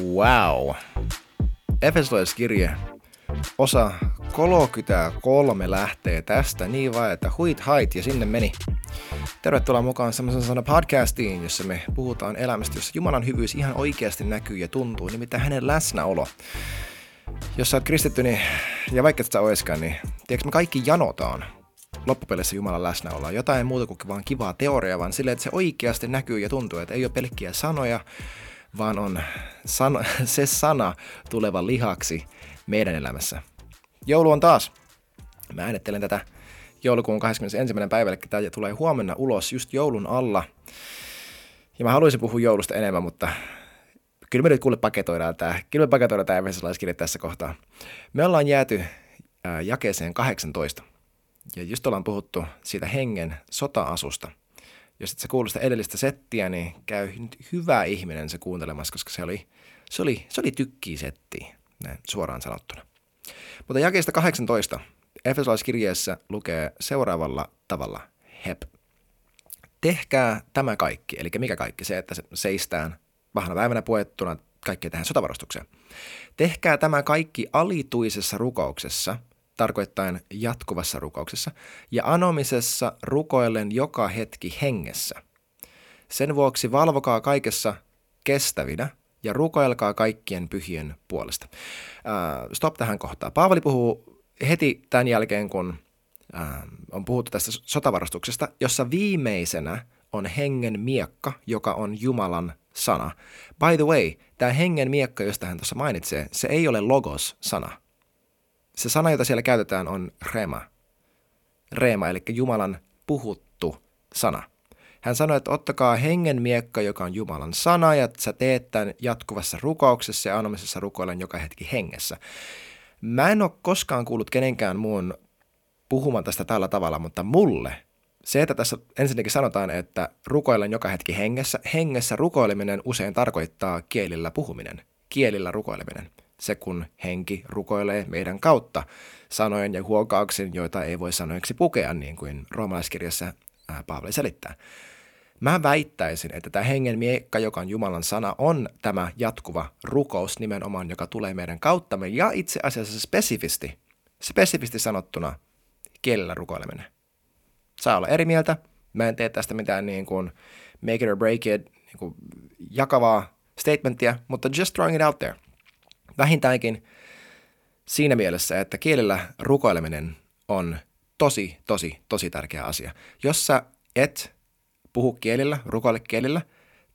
Wow. Efesolaiskirje osa 33 lähtee tästä niin vaan, että huit hait ja sinne meni. Tervetuloa mukaan semmoisen sana podcastiin, jossa me puhutaan elämästä, jossa Jumalan hyvyys ihan oikeasti näkyy ja tuntuu, nimittäin hänen läsnäolo. Jos sä oot kristitty, niin, ja vaikka sä oiskaan, niin tiedätkö me kaikki janotaan loppupeleissä Jumalan läsnäoloa. Jotain muuta kuin vaan kivaa teoriaa, vaan silleen, että se oikeasti näkyy ja tuntuu, että ei ole pelkkiä sanoja, vaan on sana, se sana tuleva lihaksi meidän elämässä. Joulu on taas. Mä äänettelen tätä joulukuun 21. päivälle, tämä tulee huomenna ulos just joulun alla. Ja mä haluaisin puhua joulusta enemmän, mutta kyllä me nyt kuule paketoidaan tämä, kyllä me paketoidaan tämä tässä kohtaa. Me ollaan jääty ää, jakeeseen 18. Ja just ollaan puhuttu siitä hengen sota-asusta – jos et sä kuulu sitä edellistä settiä, niin käy nyt hyvä ihminen se kuuntelemassa, koska se oli, se oli, se oli tykkii setti, näin suoraan sanottuna. Mutta jakeesta 18 Efesolaiskirjeessä lukee seuraavalla tavalla hep. Tehkää tämä kaikki, eli mikä kaikki? Se, että se seistään vahvana päivänä puettuna kaikkea tähän sotavarustukseen. Tehkää tämä kaikki alituisessa rukouksessa – tarkoittain jatkuvassa rukouksessa, ja anomisessa rukoillen joka hetki hengessä. Sen vuoksi valvokaa kaikessa kestävinä ja rukoilkaa kaikkien pyhien puolesta. Äh, stop tähän kohtaan. Paavali puhuu heti tämän jälkeen, kun äh, on puhuttu tästä sotavarastuksesta, jossa viimeisenä on hengen miekka, joka on Jumalan sana. By the way, tämä hengen miekka, josta hän tuossa mainitsee, se ei ole logos-sana se sana, jota siellä käytetään, on rema. Reema, eli Jumalan puhuttu sana. Hän sanoi, että ottakaa hengen miekka, joka on Jumalan sana, ja sä teet tämän jatkuvassa rukouksessa ja anomisessa rukoilen joka hetki hengessä. Mä en ole koskaan kuullut kenenkään muun puhumaan tästä tällä tavalla, mutta mulle se, että tässä ensinnäkin sanotaan, että rukoilen joka hetki hengessä, hengessä rukoileminen usein tarkoittaa kielillä puhuminen, kielillä rukoileminen – se kun henki rukoilee meidän kautta sanojen ja huokauksen, joita ei voi sanoiksi pukea, niin kuin roomalaiskirjassa Paavali selittää. Mä väittäisin, että tämä hengen miekka, joka on Jumalan sana, on tämä jatkuva rukous nimenomaan, joka tulee meidän kauttamme ja itse asiassa spesifisti, spesifisti sanottuna kielellä rukoileminen. Saa olla eri mieltä. Mä en tee tästä mitään niin kuin make it or break it niin kuin jakavaa statementtia, mutta just throwing it out there – Vähintäänkin siinä mielessä, että kielellä rukoileminen on tosi, tosi, tosi tärkeä asia. Jos sä et puhu kielillä, rukoile kielillä,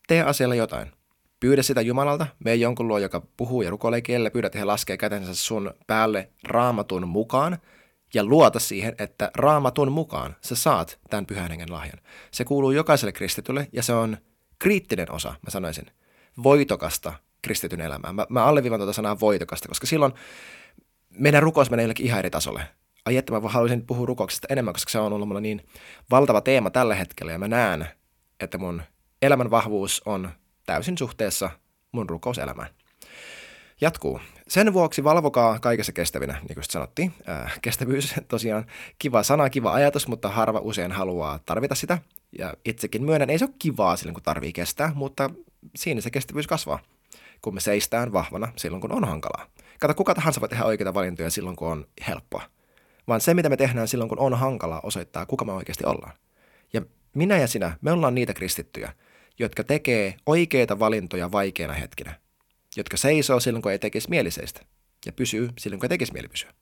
tee asialla jotain. Pyydä sitä Jumalalta, mene jonkun luo, joka puhuu ja rukoilee kielellä, pyydä, että he laskee kätensä sun päälle raamatun mukaan ja luota siihen, että raamatun mukaan sä saat tämän pyhän hengen lahjan. Se kuuluu jokaiselle kristitylle ja se on kriittinen osa, mä sanoisin, voitokasta kristityn elämään. Mä, mä alleviivan tuota sanaa voitokasta, koska silloin meidän rukous menee jollekin ihan eri tasolle. Ai että mä haluaisin puhua rukouksesta enemmän, koska se on ollut mulla niin valtava teema tällä hetkellä ja mä näen, että mun elämän vahvuus on täysin suhteessa mun rukouselämään. Jatkuu. Sen vuoksi valvokaa kaikessa kestävinä, niin kuin sanottiin. Äh, kestävyys tosiaan kiva sana, kiva ajatus, mutta harva usein haluaa tarvita sitä. Ja itsekin myönnän, ei se ole kivaa silloin, kun tarvii kestää, mutta siinä se kestävyys kasvaa kun me seistään vahvana silloin, kun on hankalaa. Kato, kuka tahansa voi tehdä oikeita valintoja silloin, kun on helppoa. Vaan se, mitä me tehdään silloin, kun on hankalaa, osoittaa, kuka me oikeasti ollaan. Ja minä ja sinä, me ollaan niitä kristittyjä, jotka tekee oikeita valintoja vaikeina hetkinä. Jotka seisoo silloin, kun ei tekisi mieliseistä. Ja pysyy silloin, kun ei tekisi mieli pysyä.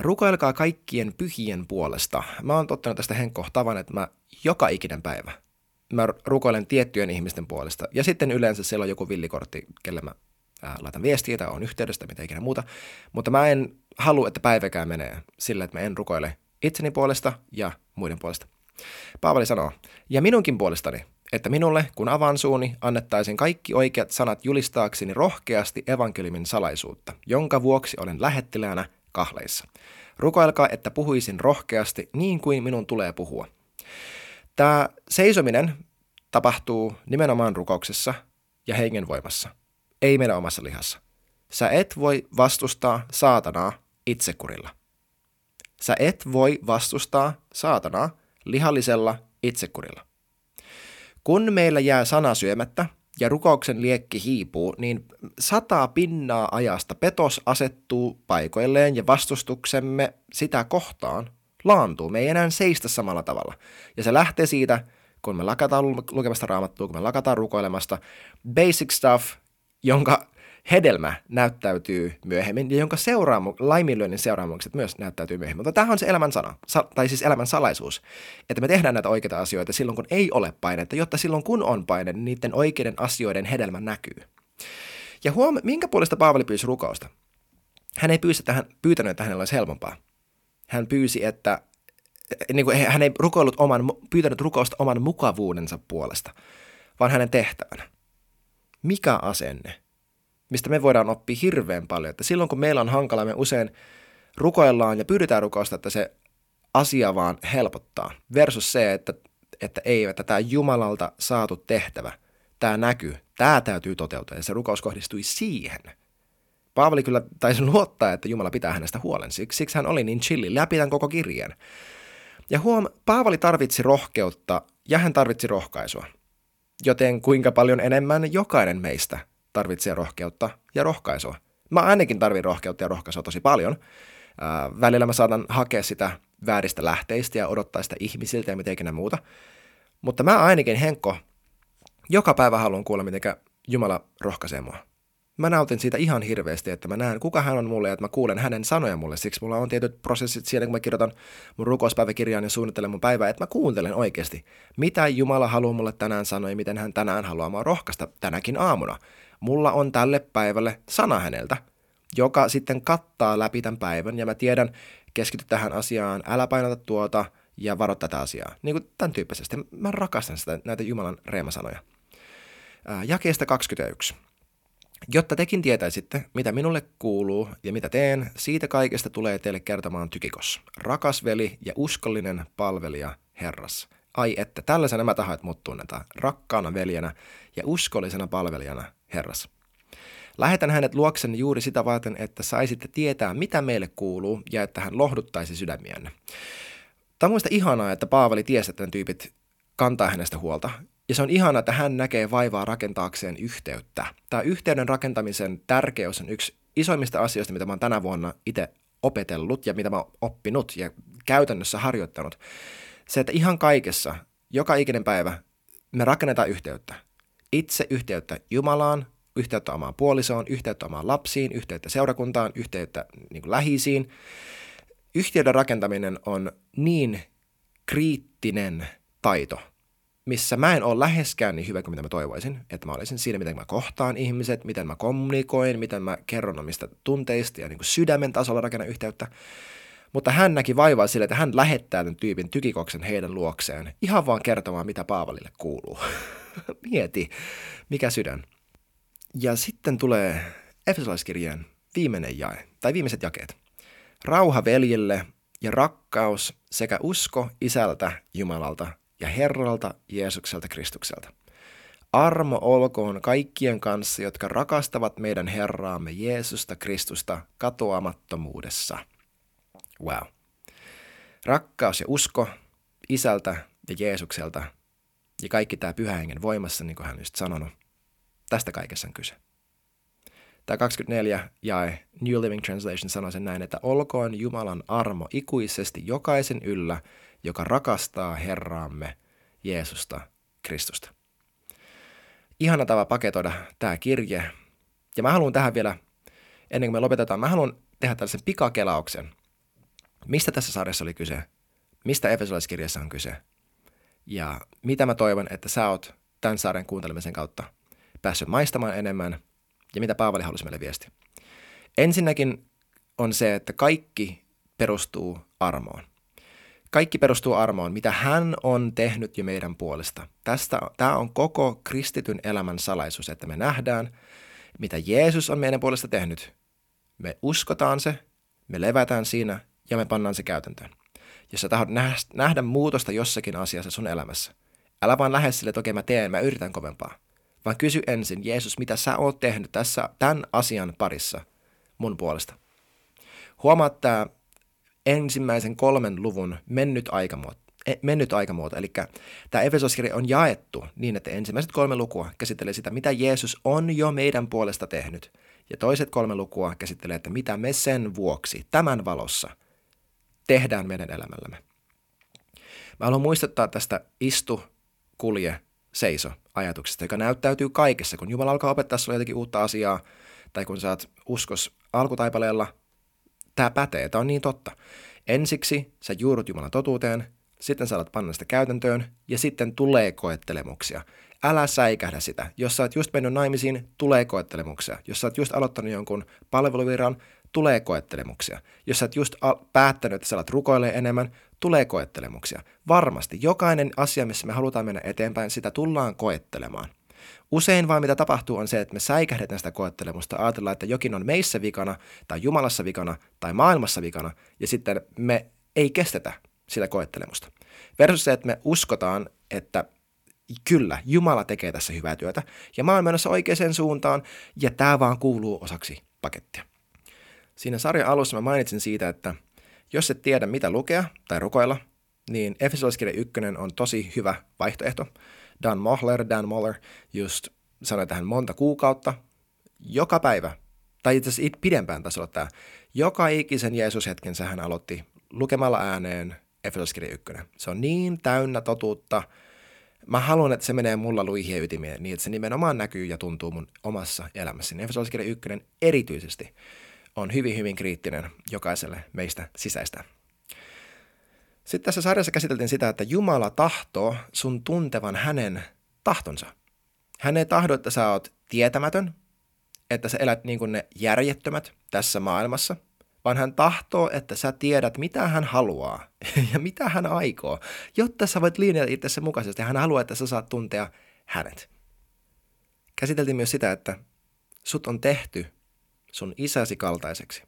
Rukoilkaa kaikkien pyhien puolesta. Mä oon tottunut tästä Henkko tavan, että mä joka ikinen päivä mä rukoilen tiettyjen ihmisten puolesta. Ja sitten yleensä siellä on joku villikortti, kelle mä ää, laitan viestiä tai on yhteydestä, mitä ikinä muuta. Mutta mä en halua, että päiväkään menee sillä, että mä en rukoile itseni puolesta ja muiden puolesta. Paavali sanoo, ja minunkin puolestani, että minulle, kun avaan suuni, annettaisiin kaikki oikeat sanat julistaakseni rohkeasti evankeliumin salaisuutta, jonka vuoksi olen lähettiläänä kahleissa. Rukoilkaa, että puhuisin rohkeasti niin kuin minun tulee puhua – Tämä seisominen tapahtuu nimenomaan rukouksessa ja hengenvoimassa, ei meidän omassa lihassa. Sä et voi vastustaa saatanaa itsekurilla. Sä et voi vastustaa saatanaa lihallisella itsekurilla. Kun meillä jää sana syömättä, ja rukouksen liekki hiipuu, niin sataa pinnaa ajasta petos asettuu paikoilleen ja vastustuksemme sitä kohtaan laantuu. Me ei enää seistä samalla tavalla. Ja se lähtee siitä, kun me lakataan lukemasta raamattua, kun me lakataan rukoilemasta, basic stuff, jonka hedelmä näyttäytyy myöhemmin ja jonka seuraamu, laiminlyönnin seuraamukset myös näyttäytyy myöhemmin. Mutta tämähän on se elämän sana, tai siis elämän salaisuus, että me tehdään näitä oikeita asioita silloin, kun ei ole painetta, jotta silloin, kun on paine, niin niiden oikeiden asioiden hedelmä näkyy. Ja huom, minkä puolesta Paavali pyysi rukousta? Hän ei pyysi, että hän, pyytänyt, että hänellä olisi helpompaa. Hän pyysi, että niin kuin, hän ei rukoillut oman, pyytänyt rukousta oman mukavuudensa puolesta, vaan hänen tehtävänä. Mikä asenne? mistä me voidaan oppia hirveän paljon. Että silloin kun meillä on hankala, me usein rukoillaan ja pyydetään rukousta, että se asia vaan helpottaa. Versus se, että, että ei, että tämä Jumalalta saatu tehtävä, tämä näkyy, tämä täytyy toteutua ja se rukous kohdistui siihen. Paavali kyllä taisi luottaa, että Jumala pitää hänestä huolen. Siksi, siksi hän oli niin chilli läpi tämän koko kirjan. Ja huom, Paavali tarvitsi rohkeutta ja hän tarvitsi rohkaisua. Joten kuinka paljon enemmän jokainen meistä tarvitsee rohkeutta ja rohkaisua. Mä ainakin tarvitsen rohkeutta ja rohkaisua tosi paljon. Ää, välillä mä saatan hakea sitä vääristä lähteistä ja odottaa sitä ihmisiltä ja miten muuta. Mutta mä ainakin, Henkko, joka päivä haluan kuulla, miten Jumala rohkaisee mua. Mä nautin siitä ihan hirveästi, että mä näen, kuka hän on mulle ja että mä kuulen hänen sanoja mulle. Siksi mulla on tietyt prosessit siellä, kun mä kirjoitan mun rukouspäiväkirjaan ja suunnittelen mun päivää, että mä kuuntelen oikeasti, mitä Jumala haluaa mulle tänään sanoa ja miten hän tänään haluaa mua rohkaista tänäkin aamuna mulla on tälle päivälle sana häneltä, joka sitten kattaa läpi tämän päivän, ja mä tiedän, keskity tähän asiaan, älä painata tuota, ja varo tätä asiaa. Niin kuin tämän tyyppisesti. Mä rakastan sitä, näitä Jumalan reemasanoja. jakeesta 21. Jotta tekin tietäisitte, mitä minulle kuuluu ja mitä teen, siitä kaikesta tulee teille kertomaan tykikos. Rakas veli ja uskollinen palvelija Herras. Ai että, tällaisena mä tahan, että mut tunnetaan. Rakkaana veljenä ja uskollisena palvelijana Herras. Lähetän hänet luokseni juuri sitä varten, että saisitte tietää, mitä meille kuuluu, ja että hän lohduttaisi sydämiänne. Tämä on muista ihanaa, että Paavali tiesi, että tyypit kantaa hänestä huolta. Ja se on ihanaa, että hän näkee vaivaa rakentaakseen yhteyttä. Tämä yhteyden rakentamisen tärkeys on yksi isoimmista asioista, mitä mä oon tänä vuonna itse opetellut ja mitä mä oon oppinut ja käytännössä harjoittanut. Se, että ihan kaikessa, joka ikinen päivä, me rakennetaan yhteyttä itse yhteyttä Jumalaan, yhteyttä omaan puolisoon, yhteyttä omaan lapsiin, yhteyttä seurakuntaan, yhteyttä niin lähisiin. Yhteyden rakentaminen on niin kriittinen taito, missä mä en ole läheskään niin hyvä kuin mitä mä toivoisin, että mä olisin siinä, miten mä kohtaan ihmiset, miten mä kommunikoin, miten mä kerron omista tunteista ja niin kuin sydämen tasolla rakennan yhteyttä. Mutta hän näki vaivaa sille, että hän lähettää tämän tyypin tykikoksen heidän luokseen ihan vaan kertomaan, mitä Paavalille kuuluu. Mieti, mikä sydän. Ja sitten tulee Efesolaiskirjeen viimeinen jae, tai viimeiset jakeet. Rauha veljille ja rakkaus sekä usko isältä Jumalalta ja Herralta Jeesukselta Kristukselta. Armo olkoon kaikkien kanssa, jotka rakastavat meidän Herraamme Jeesusta Kristusta katoamattomuudessa. Wow. Rakkaus ja usko isältä ja Jeesukselta ja kaikki tämä pyhä hengen voimassa, niin kuin hän just sanonut. Tästä kaikessa on kyse. Tämä 24 jae New Living Translation sanoo sen näin, että olkoon Jumalan armo ikuisesti jokaisen yllä, joka rakastaa Herraamme Jeesusta Kristusta. Ihana tava paketoida tämä kirje. Ja mä haluan tähän vielä, ennen kuin me lopetetaan, mä haluan tehdä tällaisen pikakelauksen. Mistä tässä sarjassa oli kyse? Mistä Efesolaiskirjassa on kyse? Ja mitä mä toivon, että sä oot tämän saaren kuuntelemisen kautta päässyt maistamaan enemmän ja mitä Paavali halusi meille viesti. Ensinnäkin on se, että kaikki perustuu armoon. Kaikki perustuu armoon, mitä hän on tehnyt jo meidän puolesta. Tästä, tämä on koko kristityn elämän salaisuus, että me nähdään, mitä Jeesus on meidän puolesta tehnyt. Me uskotaan se, me levätään siinä ja me pannaan se käytäntöön jos sä tahdot nähdä muutosta jossakin asiassa sun elämässä, älä vaan lähde sille, että okei mä teen, mä yritän kovempaa. Vaan kysy ensin, Jeesus, mitä sä oot tehnyt tässä, tämän asian parissa mun puolesta. Huomaa tämä ensimmäisen kolmen luvun mennyt e, mennyt aikamuoto. Eli tämä Efesoskirja on jaettu niin, että ensimmäiset kolme lukua käsittelee sitä, mitä Jeesus on jo meidän puolesta tehnyt. Ja toiset kolme lukua käsittelee, että mitä me sen vuoksi, tämän valossa, tehdään meidän elämällämme. Mä haluan muistuttaa tästä istu, kulje, seiso ajatuksesta, joka näyttäytyy kaikessa, kun Jumala alkaa opettaa sinulle jotakin uutta asiaa, tai kun sä oot uskos alkutaipaleella, tämä pätee, tämä on niin totta. Ensiksi sä juurut Jumalan totuuteen, sitten sä alat panna sitä käytäntöön, ja sitten tulee koettelemuksia. Älä säikähdä sitä. Jos sä oot just mennyt naimisiin, tulee koettelemuksia. Jos sä oot just aloittanut jonkun palveluviran, tulee koettelemuksia. Jos sä oot just päättänyt, että sä alat rukoilee enemmän, tulee koettelemuksia. Varmasti. Jokainen asia, missä me halutaan mennä eteenpäin, sitä tullaan koettelemaan. Usein vaan mitä tapahtuu on se, että me säikähdetään sitä koettelemusta, ajatellaan, että jokin on meissä vikana, tai Jumalassa vikana, tai maailmassa vikana, ja sitten me ei kestetä sitä koettelemusta. Versus se, että me uskotaan, että kyllä, Jumala tekee tässä hyvää työtä, ja mä oon menossa oikeaan suuntaan, ja tämä vaan kuuluu osaksi pakettia. Siinä sarjan alussa mä mainitsin siitä, että jos et tiedä mitä lukea tai rukoilla, niin Efesolaiskirja 1 on tosi hyvä vaihtoehto. Dan Mohler, Dan Moller just sanoi tähän monta kuukautta, joka päivä, tai itse asiassa pidempään tasolla tämä, joka ikisen Jeesus-hetken hän aloitti lukemalla ääneen Efesolaiskirja 1. Se on niin täynnä totuutta. Mä haluan, että se menee mulla luihien ytimeen niin, että se nimenomaan näkyy ja tuntuu mun omassa elämässäni. Efesolaiskirja 1 erityisesti on hyvin, hyvin kriittinen jokaiselle meistä sisäistä. Sitten tässä sarjassa käsiteltiin sitä, että Jumala tahtoo sun tuntevan hänen tahtonsa. Hän ei tahdo, että sä oot tietämätön, että sä elät niin kuin ne järjettömät tässä maailmassa, vaan hän tahtoo, että sä tiedät, mitä hän haluaa ja mitä hän aikoo, jotta sä voit linjata itsesi mukaisesti. Hän haluaa, että sä saat tuntea hänet. Käsiteltiin myös sitä, että sut on tehty sun isäsi kaltaiseksi.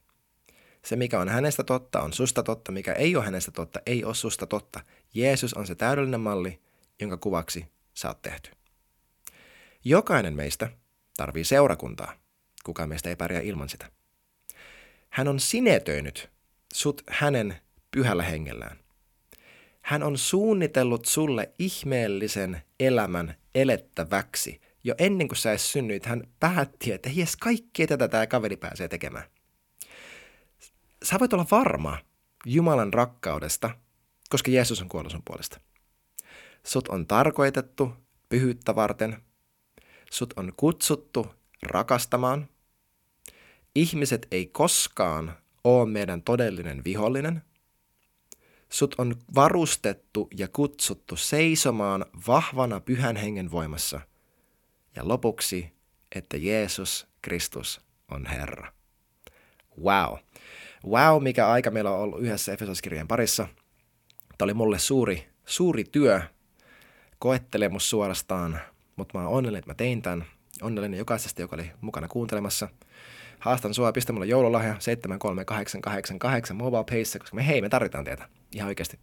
Se, mikä on hänestä totta, on susta totta, mikä ei ole hänestä totta, ei ole susta totta. Jeesus on se täydellinen malli, jonka kuvaksi sä oot tehty. Jokainen meistä tarvii seurakuntaa. Kukaan meistä ei pärjää ilman sitä. Hän on sinetöinyt sut hänen pyhällä hengellään. Hän on suunnitellut sulle ihmeellisen elämän elettäväksi – jo ennen kuin sä edes synnyit, hän päätti, että jes, kaikkea tätä tämä kaveri pääsee tekemään. Sä voit olla varma Jumalan rakkaudesta, koska Jeesus on kuollut sun puolesta. Sut on tarkoitettu pyhyyttä varten. Sut on kutsuttu rakastamaan. Ihmiset ei koskaan ole meidän todellinen vihollinen. Sut on varustettu ja kutsuttu seisomaan vahvana pyhän hengen voimassa – ja lopuksi, että Jeesus Kristus on Herra. Wow. Wow, mikä aika meillä on ollut yhdessä Efesoskirjan parissa. Tämä oli mulle suuri, suuri työ, koettelemus suorastaan, mutta mä oon onnellinen, että mä tein tämän. Onnellinen jokaisesta, joka oli mukana kuuntelemassa. Haastan sua, pistä mulle joululahja 73888 mobile pace, koska me hei, me tarvitaan teitä. Ihan oikeasti.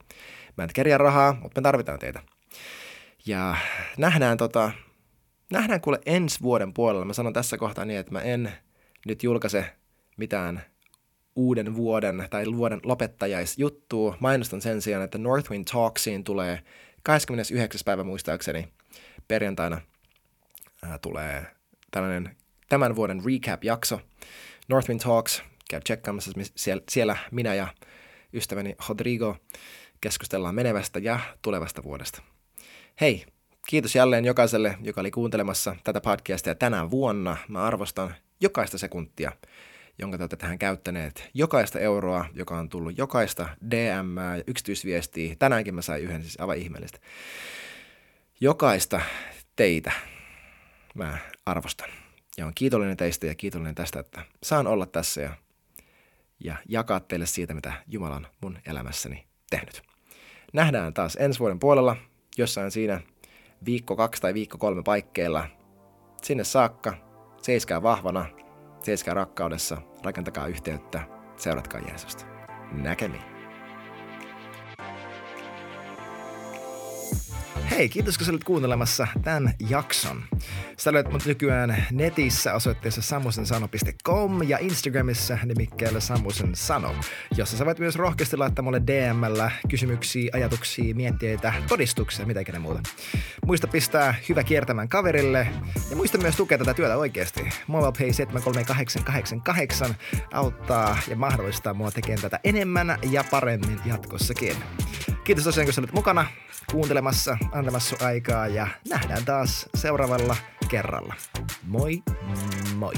Mä en kerjää rahaa, mutta me tarvitaan teitä. Ja nähdään tota, nähdään kuule ensi vuoden puolella. Mä sanon tässä kohtaa niin, että mä en nyt julkaise mitään uuden vuoden tai vuoden lopettajaisjuttua. Mainostan sen sijaan, että Northwind Talksiin tulee 29. päivä muistaakseni perjantaina ää, tulee tällainen tämän vuoden recap-jakso. Northwind Talks, käy tsekkaamassa siellä, siellä minä ja ystäväni Rodrigo keskustellaan menevästä ja tulevasta vuodesta. Hei, Kiitos jälleen jokaiselle, joka oli kuuntelemassa tätä podcastia tänä vuonna. Mä arvostan jokaista sekuntia, jonka te olette tähän käyttäneet. Jokaista euroa, joka on tullut, jokaista DM ja yksityisviestiä. Tänäänkin mä sain yhden, siis aivan ihmeellistä. Jokaista teitä mä arvostan. Ja on kiitollinen teistä ja kiitollinen tästä, että saan olla tässä ja, ja jakaa teille siitä, mitä Jumala on mun elämässäni tehnyt. Nähdään taas ensi vuoden puolella, jossain siinä viikko kaksi tai viikko kolme paikkeilla. Sinne saakka, seiskää vahvana, seiskää rakkaudessa, rakentakaa yhteyttä, seuratkaa Jeesusta. Näkemiin. Hei, kiitos kun olit kuuntelemassa tämän jakson. Sä löydät mut nykyään netissä osoitteessa samusensano.com ja Instagramissa nimikkeellä Samusen Sano, jossa sä voit myös rohkeasti laittaa mulle DMllä kysymyksiä, ajatuksia, mietteitä, todistuksia, mitä ikinä muuta. Muista pistää hyvä kiertämään kaverille ja muista myös tukea tätä työtä oikeasti. MobilePay 73888 auttaa ja mahdollistaa mua tekemään tätä enemmän ja paremmin jatkossakin. Kiitos tosiaan, kun olit mukana kuuntelemassa, antamassa aikaa ja nähdään taas seuraavalla kerralla. Moi moi!